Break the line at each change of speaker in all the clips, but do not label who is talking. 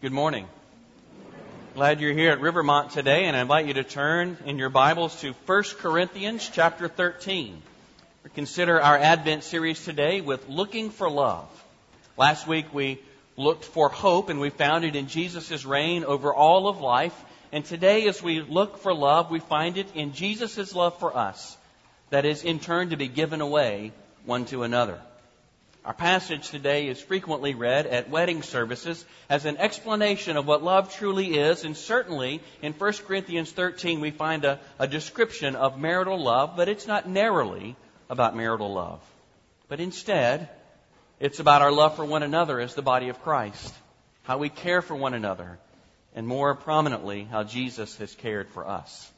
Good morning. Glad you're here at Rivermont today, and I invite you to turn in your Bibles to 1 Corinthians chapter 13. We consider our Advent series today with Looking for Love. Last week we looked for hope, and we found it in Jesus' reign over all of life. And today, as we look for love, we find it in Jesus' love for us, that is in turn to be given away one to another. Our passage today is frequently read at wedding services as an explanation of what love truly is, and certainly in 1 Corinthians 13 we find a, a, description of marital love, but it's not narrowly about marital love. But instead, it's about our love for one another as the body of Christ, how we care for one another, and more prominently, how Jesus has cared for us.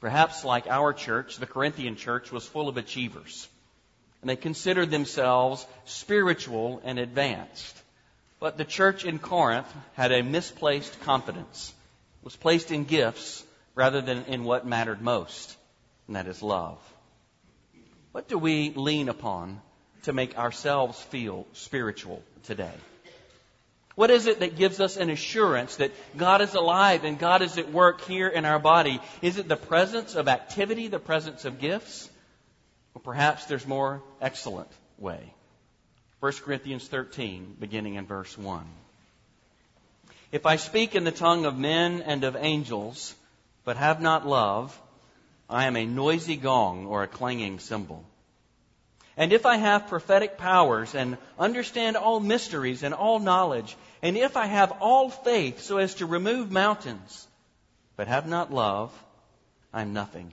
Perhaps like our church, the Corinthian church was full of achievers and they considered themselves spiritual and advanced. But the church in Corinth had a misplaced confidence. It was placed in gifts rather than in what mattered most, and that is love. What do we lean upon to make ourselves feel spiritual today? What is it that gives us an assurance that God is alive and God is at work here in our body? Is it the presence of activity, the presence of gifts? Perhaps there's more excellent way. 1 Corinthians 13, beginning in verse 1. If I speak in the tongue of men and of angels, but have not love, I am a noisy gong or a clanging cymbal. And if I have prophetic powers and understand all mysteries and all knowledge, and if I have all faith so as to remove mountains, but have not love, I am nothing.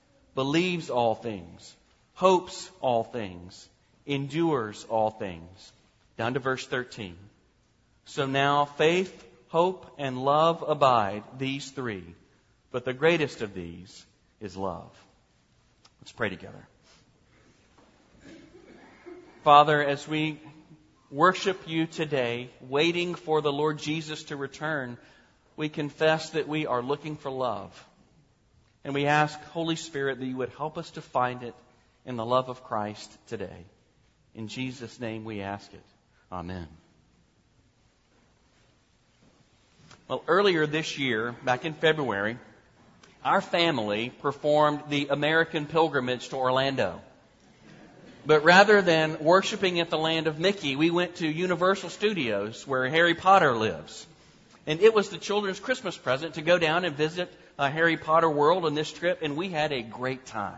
believes all things, hopes all things, endures all things. Down to verse 13. So now faith, hope, and love abide, these three. But the greatest of these is love. Let's pray together. Father, as we worship you today, waiting for the Lord Jesus to return, we confess that we are looking for love. And we ask, Holy Spirit, that you would help us to find it in the love of Christ today. In Jesus' name we ask it. Amen. Well, earlier this year, back in February, our family performed the American pilgrimage to Orlando. But rather than worshiping at the land of Mickey, we went to Universal Studios where Harry Potter lives. And it was the children's Christmas present to go down and visit uh, Harry Potter world on this trip, and we had a great time.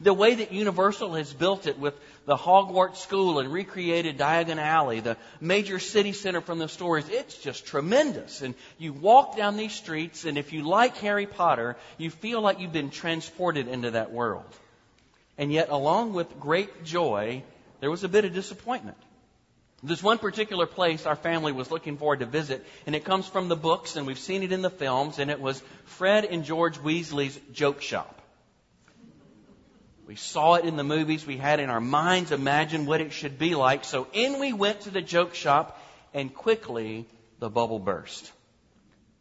The way that Universal has built it with the Hogwarts School and recreated Diagon Alley, the major city center from the stories, it's just tremendous. And you walk down these streets, and if you like Harry Potter, you feel like you've been transported into that world. And yet, along with great joy, there was a bit of disappointment. There's one particular place our family was looking forward to visit, and it comes from the books, and we've seen it in the films, and it was Fred and George Weasley's joke shop. We saw it in the movies. We had in our minds imagined what it should be like. So in we went to the joke shop, and quickly the bubble burst.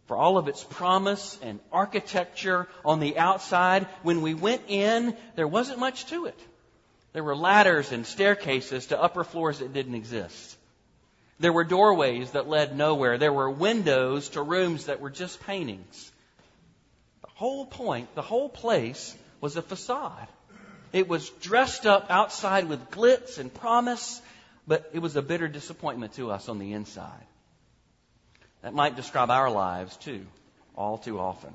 For all of its promise and architecture on the outside, when we went in, there wasn't much to it. There were ladders and staircases to upper floors that didn't exist. There were doorways that led nowhere. There were windows to rooms that were just paintings. The whole point, the whole place was a facade. It was dressed up outside with glitz and promise, but it was a bitter disappointment to us on the inside. That might describe our lives too, all too often.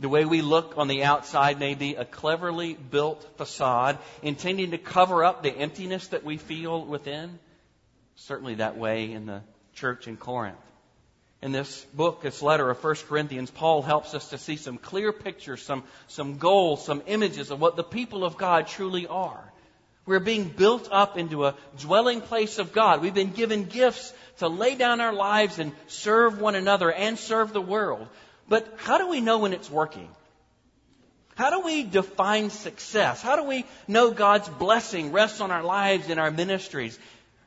The way we look on the outside may be a cleverly built facade intending to cover up the emptiness that we feel within. Certainly that way in the church in Corinth. In this book, this letter of 1 Corinthians, Paul helps us to see some clear pictures, some, some goals, some images of what the people of God truly are. We're being built up into a dwelling place of God. We've been given gifts to lay down our lives and serve one another and serve the world. But how do we know when it's working? How do we define success? How do we know God's blessing rests on our lives and our ministries?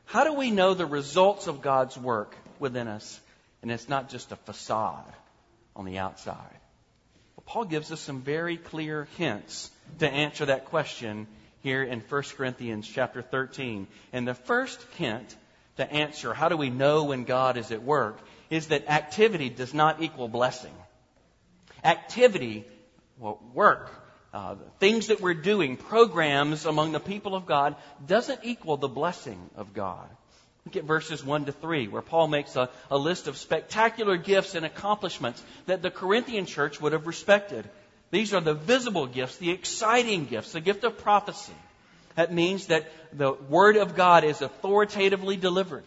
How do we know the results of God's work within us? And it's not just a facade on the outside. Well, Paul gives us some very clear hints to answer that question here in 1 Corinthians chapter 13. And the first hint to answer how do we know when God is at work is that activity does not equal blessing. Activity, well, work, uh, things that we're doing, programs among the people of God, doesn't equal the blessing of God. Look at verses 1 to 3, where Paul makes a, a list of spectacular gifts and accomplishments that the Corinthian church would have respected. These are the visible gifts, the exciting gifts, the gift of prophecy. That means that the Word of God is authoritatively delivered.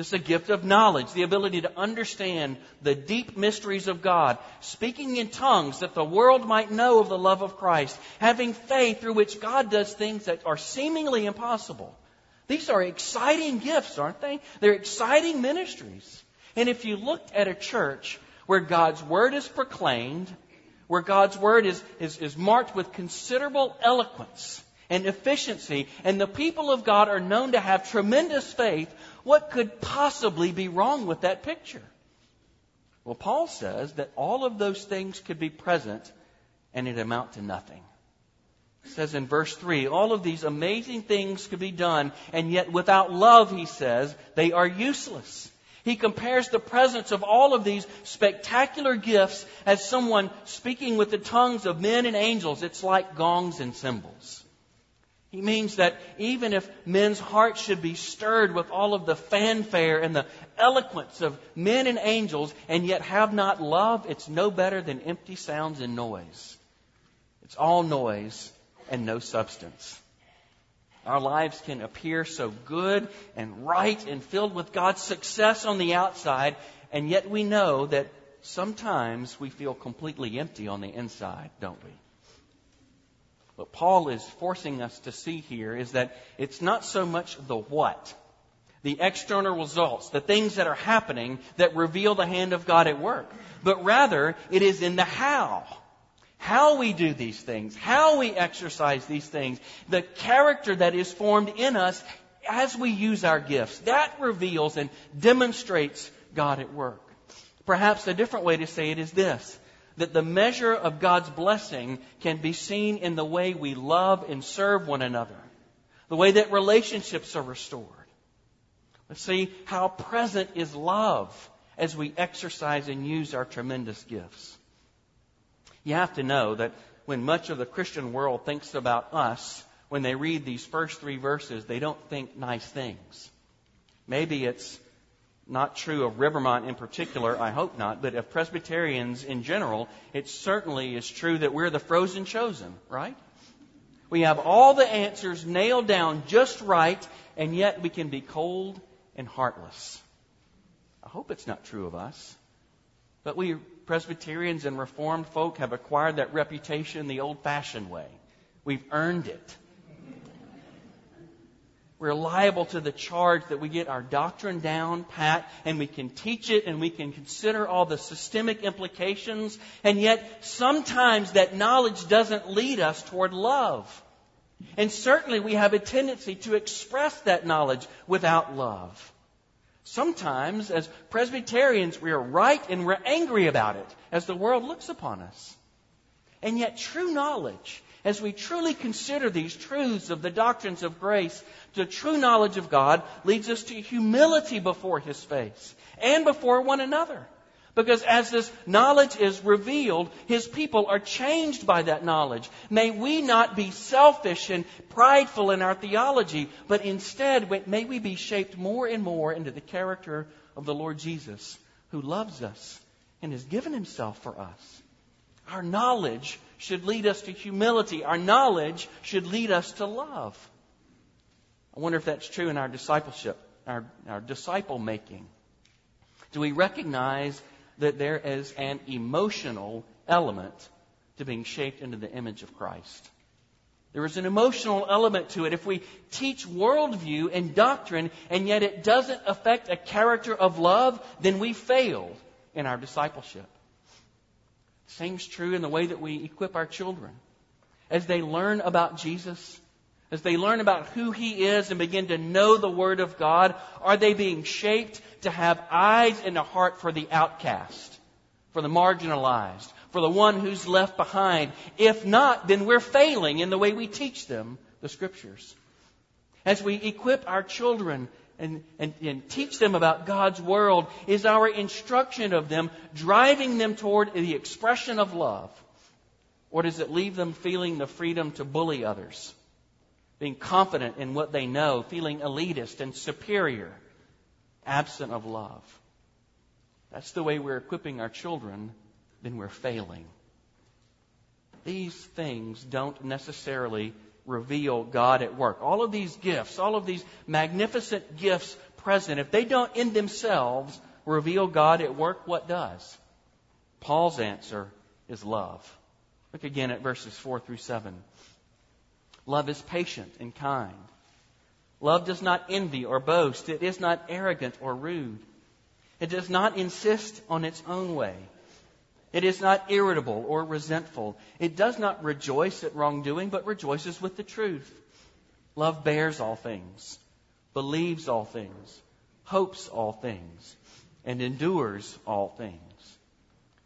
This is a gift of knowledge, the ability to understand the deep mysteries of God, speaking in tongues that the world might know of the love of Christ, having faith through which God does things that are seemingly impossible. These are exciting gifts, aren't they? They're exciting ministries. And if you looked at a church where God's Word is proclaimed, where God's Word is, is, is marked with considerable eloquence and efficiency, and the people of God are known to have tremendous faith, what could possibly be wrong with that picture? Well, Paul says that all of those things could be present and it amount to nothing. It says in verse 3, all of these amazing things could be done, and yet without love, he says, they are useless. He compares the presence of all of these spectacular gifts as someone speaking with the tongues of men and angels. It's like gongs and cymbals. He means that even if men's hearts should be stirred with all of the fanfare and the eloquence of men and angels, and yet have not love, it's no better than empty sounds and noise. It's all noise and no substance. Our lives can appear so good and right and filled with God's success on the outside, and yet we know that sometimes we feel completely empty on the inside, don't we? What Paul is forcing us to see here is that it's not so much the what, the external results, the things that are happening that reveal the hand of God at work, but rather it is in the how how we do these things, how we exercise these things, the character that is formed in us as we use our gifts. That reveals and demonstrates God at work. Perhaps a different way to say it is this that the measure of God's blessing can be seen in the way we love and serve one another, the way that relationships are restored. Let's see how present is love as we exercise and use our tremendous gifts. You have to know that when much of the Christian world thinks about us, when they read these first three verses, they don't think nice things. Maybe it's not true of Rivermont in particular, I hope not, but of Presbyterians in general, it certainly is true that we're the frozen chosen, right? We have all the answers nailed down just right, and yet we can be cold and heartless. I hope it's not true of us. But we Presbyterians and Reformed folk have acquired that reputation the old fashioned way. We've earned it. We're liable to the charge that we get our doctrine down pat and we can teach it and we can consider all the systemic implications. And yet sometimes that knowledge doesn't lead us toward love. And certainly we have a tendency to express that knowledge without love. Sometimes, as Presbyterians, we are right and we're angry about it as the world looks upon us. And yet, true knowledge, as we truly consider these truths of the doctrines of grace, the true knowledge of God leads us to humility before His face and before one another. Because as this knowledge is revealed, His people are changed by that knowledge. May we not be selfish and prideful in our theology, but instead may we be shaped more and more into the character of the Lord Jesus, who loves us and has given Himself for us. Our knowledge should lead us to humility. Our knowledge should lead us to love. I wonder if that's true in our discipleship, our, our disciple making. Do we recognize that there is an emotional element to being shaped into the image of Christ. There is an emotional element to it. If we teach worldview and doctrine and yet it doesn't affect a character of love, then we failed in our discipleship. Same's true in the way that we equip our children. As they learn about Jesus, as they learn about who He is and begin to know the Word of God, are they being shaped to have eyes and a heart for the outcast, for the marginalized, for the one who's left behind? If not, then we're failing in the way we teach them the Scriptures. As we equip our children and, and, and, teach them about God's world, is our instruction of them driving them toward the expression of love? Or does it leave them feeling the freedom to bully others? being confident in what they know, feeling elitist and superior, absent of love. That's the way we're equipping our children, then we're failing. These things don't necessarily reveal God at work. All of these gifts, all of these magnificent gifts present, if they don't in themselves reveal God at work, what does? Paul's answer is love. Look again at verses 4 through 7. Love is patient and kind. Love does not envy or boast. It is not arrogant or rude. It does not insist on its own way. It is not irritable or resentful. It does not rejoice at wrongdoing, but rejoices with the truth. Love bears all things, believes all things, hopes all things, and endures all things.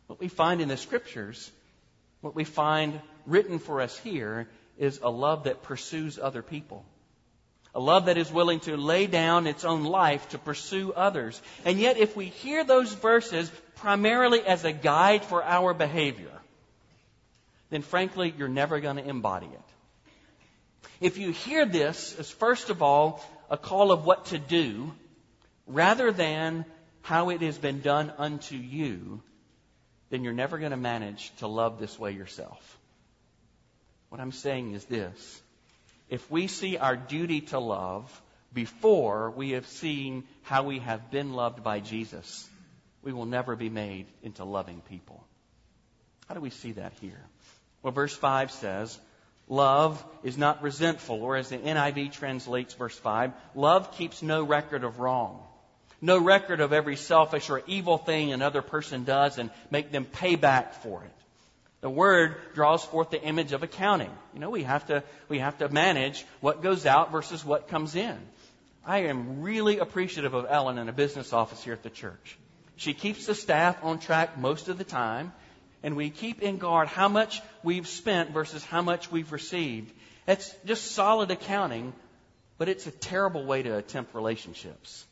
What we find in the scriptures, what we find written for us here, is a love that pursues other people. A love that is willing to lay down its own life to pursue others. And yet, if we hear those verses primarily as a guide for our behavior, then frankly, you're never going to embody it. If you hear this as, first of all, a call of what to do, rather than how it has been done unto you, then you're never going to manage to love this way yourself. What I'm saying is this. If we see our duty to love before we have seen how we have been loved by Jesus, we will never be made into loving people. How do we see that here? Well, verse 5 says, Love is not resentful, or as the NIV translates verse 5, love keeps no record of wrong. No record of every selfish or evil thing another person does and make them pay back for it. The word draws forth the image of accounting. You know, we have to, we have to manage what goes out versus what comes in. I am really appreciative of Ellen in a business office here at the church. She keeps the staff on track most of the time, and we keep in guard how much we've spent versus how much we've received. It's just solid accounting, but it's a terrible way to attempt relationships.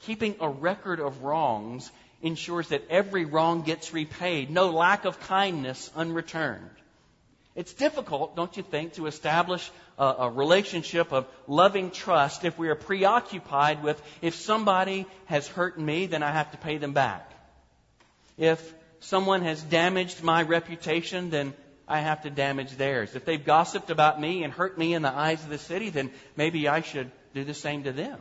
Keeping a record of wrongs ensures that every wrong gets repaid, no lack of kindness unreturned. It's difficult, don't you think, to establish a, a, relationship of loving trust if we are preoccupied with if somebody has hurt me, then I have to pay them back. If someone has damaged my reputation, then I have to damage theirs. If they've gossiped about me and hurt me in the eyes of the city, then maybe I should do the same to them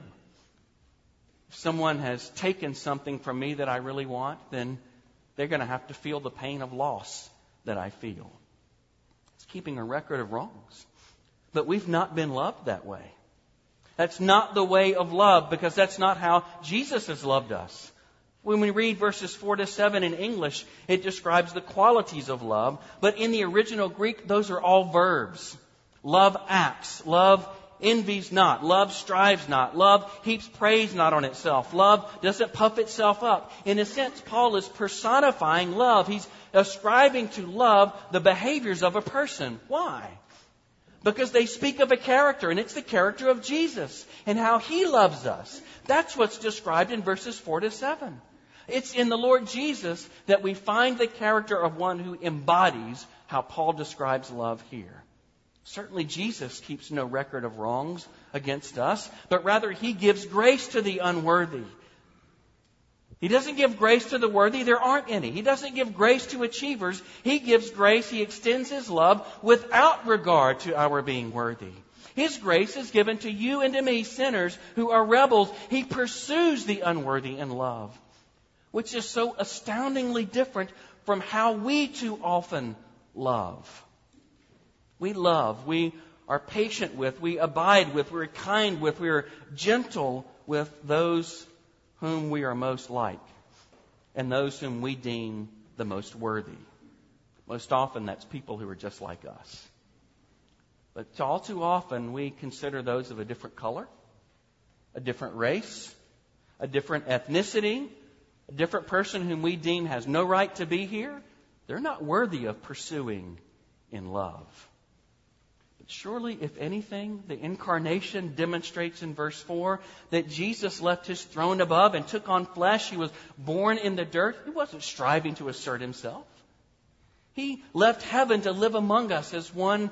if someone has taken something from me that I really want, then they're going to have to feel the pain of loss that I feel. It's keeping a record of wrongs. But we've not been loved that way. That's not the way of love because that's not how Jesus has loved us. When we read verses 4 to 7 in English, it describes the qualities of love, but in the original Greek, those are all verbs. Love acts. Love envies not. Love strives not. Love heaps praise not on itself. Love doesn't puff itself up. In a sense, Paul is personifying love. He's ascribing to love the behaviors of a person. Why? Because they speak of a character, and it's the character of Jesus and how he loves us. That's what's described in verses 4 to 7. It's in the Lord Jesus that we find the character of one who embodies how Paul describes love here. Certainly, Jesus keeps no record of wrongs against us, but rather he gives grace to the unworthy. He doesn't give grace to the worthy. There aren't any. He doesn't give grace to achievers. He gives grace. He extends his love without regard to our being worthy. His grace is given to you and to me, sinners who are rebels. He pursues the unworthy in love, which is so astoundingly different from how we too often love. We love, we are patient with, we abide with, we're kind with, we're gentle with those whom we are most like and those whom we deem the most worthy. Most often, that's people who are just like us. But all too often, we consider those of a different color, a different race, a different ethnicity, a different person whom we deem has no right to be here. They're not worthy of pursuing in love. Surely, if anything, the incarnation demonstrates in verse 4 that Jesus left his throne above and took on flesh. He was born in the dirt. He wasn't striving to assert himself. He left heaven to live among us as one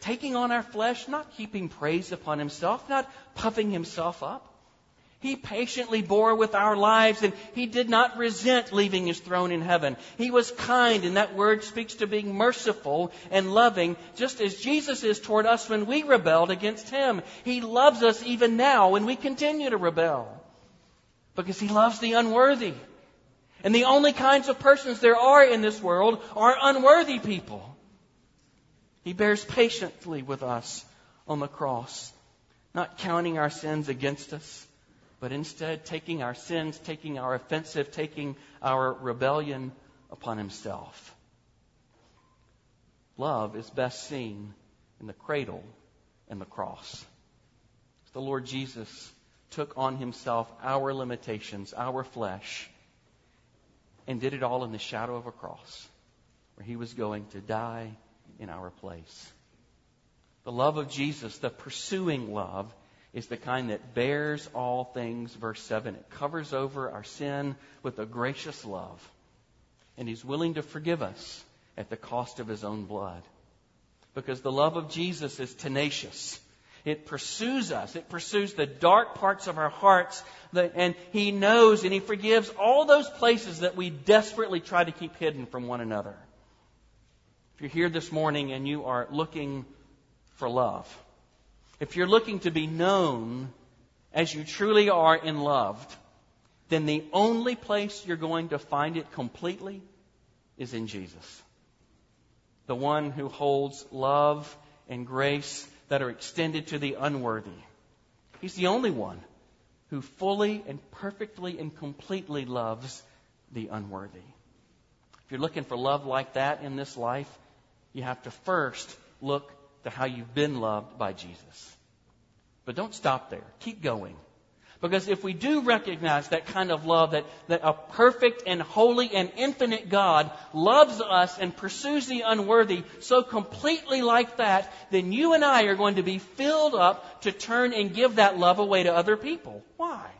taking on our flesh, not heaping praise upon himself, not puffing himself up. He patiently bore with our lives and he did not resent leaving his throne in heaven. He was kind and that word speaks to being merciful and loving just as Jesus is toward us when we rebelled against him. He loves us even now when we continue to rebel because he loves the unworthy. And the only kinds of persons there are in this world are unworthy people. He bears patiently with us on the cross, not counting our sins against us, but instead taking our sins, taking our offensive, taking our rebellion upon himself. Love is best seen in the cradle and the cross. The Lord Jesus took on himself our limitations, our flesh, and did it all in the shadow of a cross where he was going to die in our place. The love of Jesus, the pursuing love, is the kind that bears all things, verse 7. It covers over our sin with a gracious love. And He's willing to forgive us at the cost of His own blood. Because the love of Jesus is tenacious. It pursues us. It pursues the dark parts of our hearts. and He knows and He forgives all those places that we desperately try to keep hidden from one another. If you're here this morning and you are looking for love, if you're looking to be known as you truly are in loved, then the only place you're going to find it completely is in Jesus. The one who holds love and grace that are extended to the unworthy. He's the only one who fully and perfectly and completely loves the unworthy. If you're looking for love like that in this life, you have to first look to how you've been loved by Jesus. But don't stop there. Keep going. Because if we do recognize that kind of love, that, that a perfect and holy and infinite God loves us and pursues the unworthy so completely like that, then you and I are going to be filled up to turn and give that love away to other people. Why?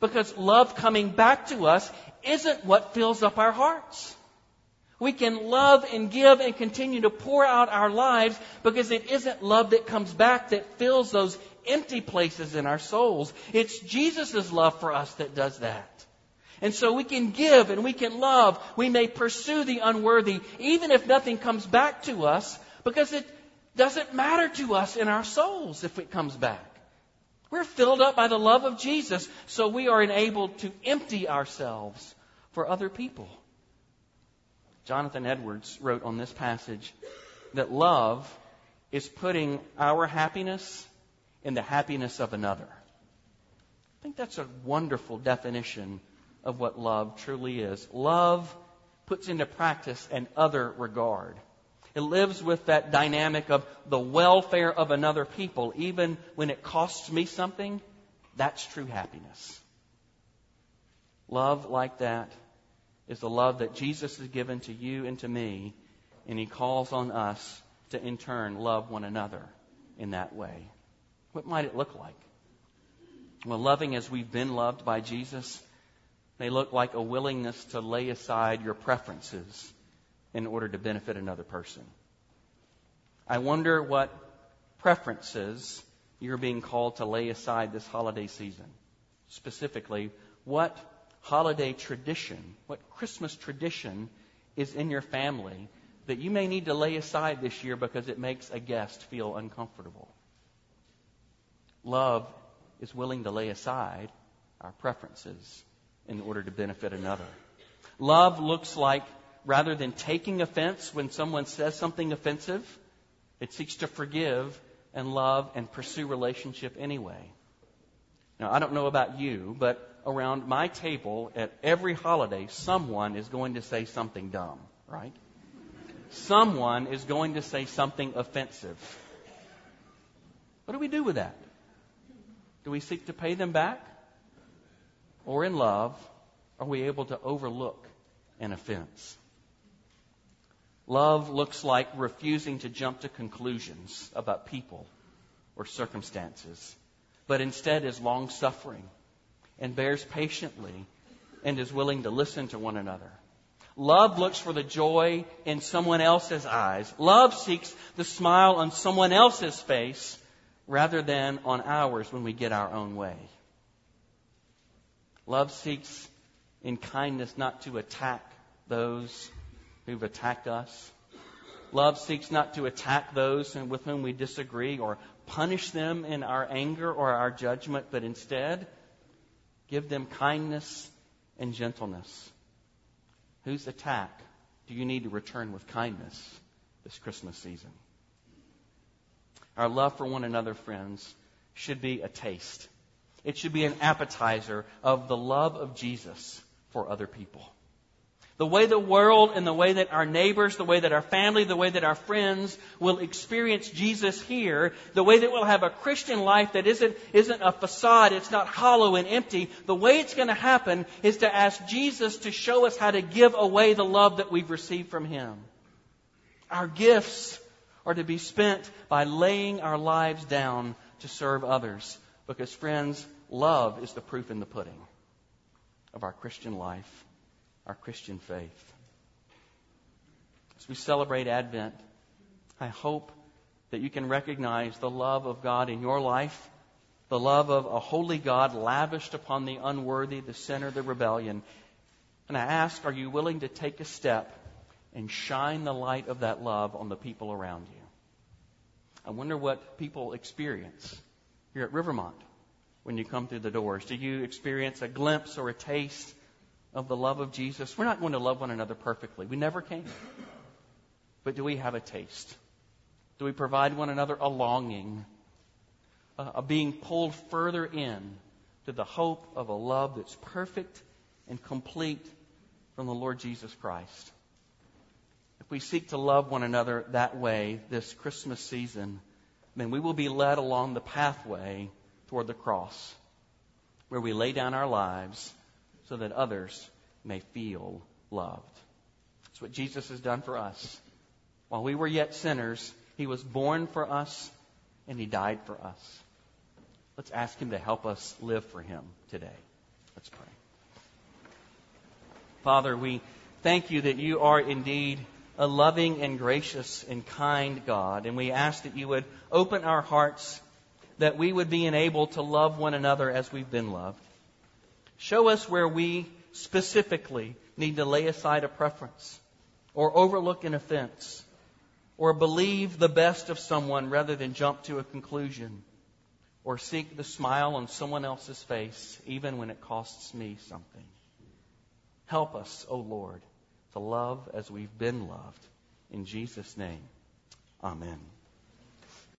Because love coming back to us isn't what fills up our hearts. We can love and give and continue to pour out our lives because it isn't love that comes back that fills those empty places in our souls. It's Jesus' love for us that does that. And so we can give and we can love. We may pursue the unworthy even if nothing comes back to us because it doesn't matter to us in our souls if it comes back. We're filled up by the love of Jesus so we are enabled to empty ourselves for other people. Jonathan Edwards wrote on this passage that love is putting our happiness in the happiness of another. I think that's a wonderful definition of what love truly is. Love puts into practice an other regard. It lives with that dynamic of the welfare of another people, even when it costs me something. That's true happiness. Love like that is the love that Jesus has given to you and to me, and He calls on us to in turn love one another in that way. What might it look like? Well, loving as we've been loved by Jesus may look like a willingness to lay aside your preferences in order to benefit another person. I wonder what preferences you're being called to lay aside this holiday season. Specifically, what holiday tradition, what Christmas tradition is in your family that you may need to lay aside this year because it makes a guest feel uncomfortable. Love is willing to lay aside our preferences in order to benefit another. Love looks like rather than taking offense when someone says something offensive, It seeks to forgive and love and pursue relationship anyway. Now, I don't know about you, but around my table at every holiday, someone is going to say something dumb, right? Someone is going to say something offensive. What do we do with that? Do we seek to pay them back? Or in love, are we able to overlook an offense? Love looks like refusing to jump to conclusions about people or circumstances, but instead is long suffering and bears patiently and is willing to listen to one another. Love looks for the joy in someone else's eyes. Love seeks the smile on someone else's face rather than on ours when we get our own way. Love seeks in kindness not to attack those who've attacked us. Love seeks not to attack those with whom we disagree or punish them in our anger or our judgment, but instead give them kindness and gentleness. Whose attack do you need to return with kindness this Christmas season? Our love for one another, friends, should be a taste. It should be an appetizer of the love of Jesus for other people. The way the world and the way that our neighbors, the way that our family, the way that our friends will experience Jesus here, the way that we'll have a Christian life that isn't, isn't a facade, it's not hollow and empty, the way it's going to happen is to ask Jesus to show us how to give away the love that we've received from Him. Our gifts are to be spent by laying our lives down to serve others. Because, friends, love is the proof in the pudding of our Christian life our Christian faith. As we celebrate Advent, I hope that you can recognize the love of God in your life, the love of a holy God lavished upon the unworthy, the sinner, the rebellion. And I ask, are you willing to take a step and shine the light of that love on the people around you? I wonder what people experience here at Rivermont when you come through the doors. Do you experience a glimpse or a taste of the love of Jesus, we're not going to love one another perfectly. We never can. But do we have a taste? Do we provide one another a longing, uh, a, being pulled further in to the hope of a love that's perfect and complete from the Lord Jesus Christ? If we seek to love one another that way this Christmas season, then we will be led along the pathway toward the cross, where we lay down our lives so that others may feel loved. That's what Jesus has done for us. While we were yet sinners, He was born for us and He died for us. Let's ask Him to help us live for Him today. Let's pray. Father, we thank you that you are indeed a loving and gracious and kind God, and we ask that you would open our hearts that we would be enabled to love one another as we've been loved. Show us where we specifically need to lay aside a preference or overlook an offense or believe the best of someone rather than jump to a conclusion or seek the smile on someone else's face even when it costs me something. Help us, O oh Lord, to love as we've been loved. In Jesus' name, amen.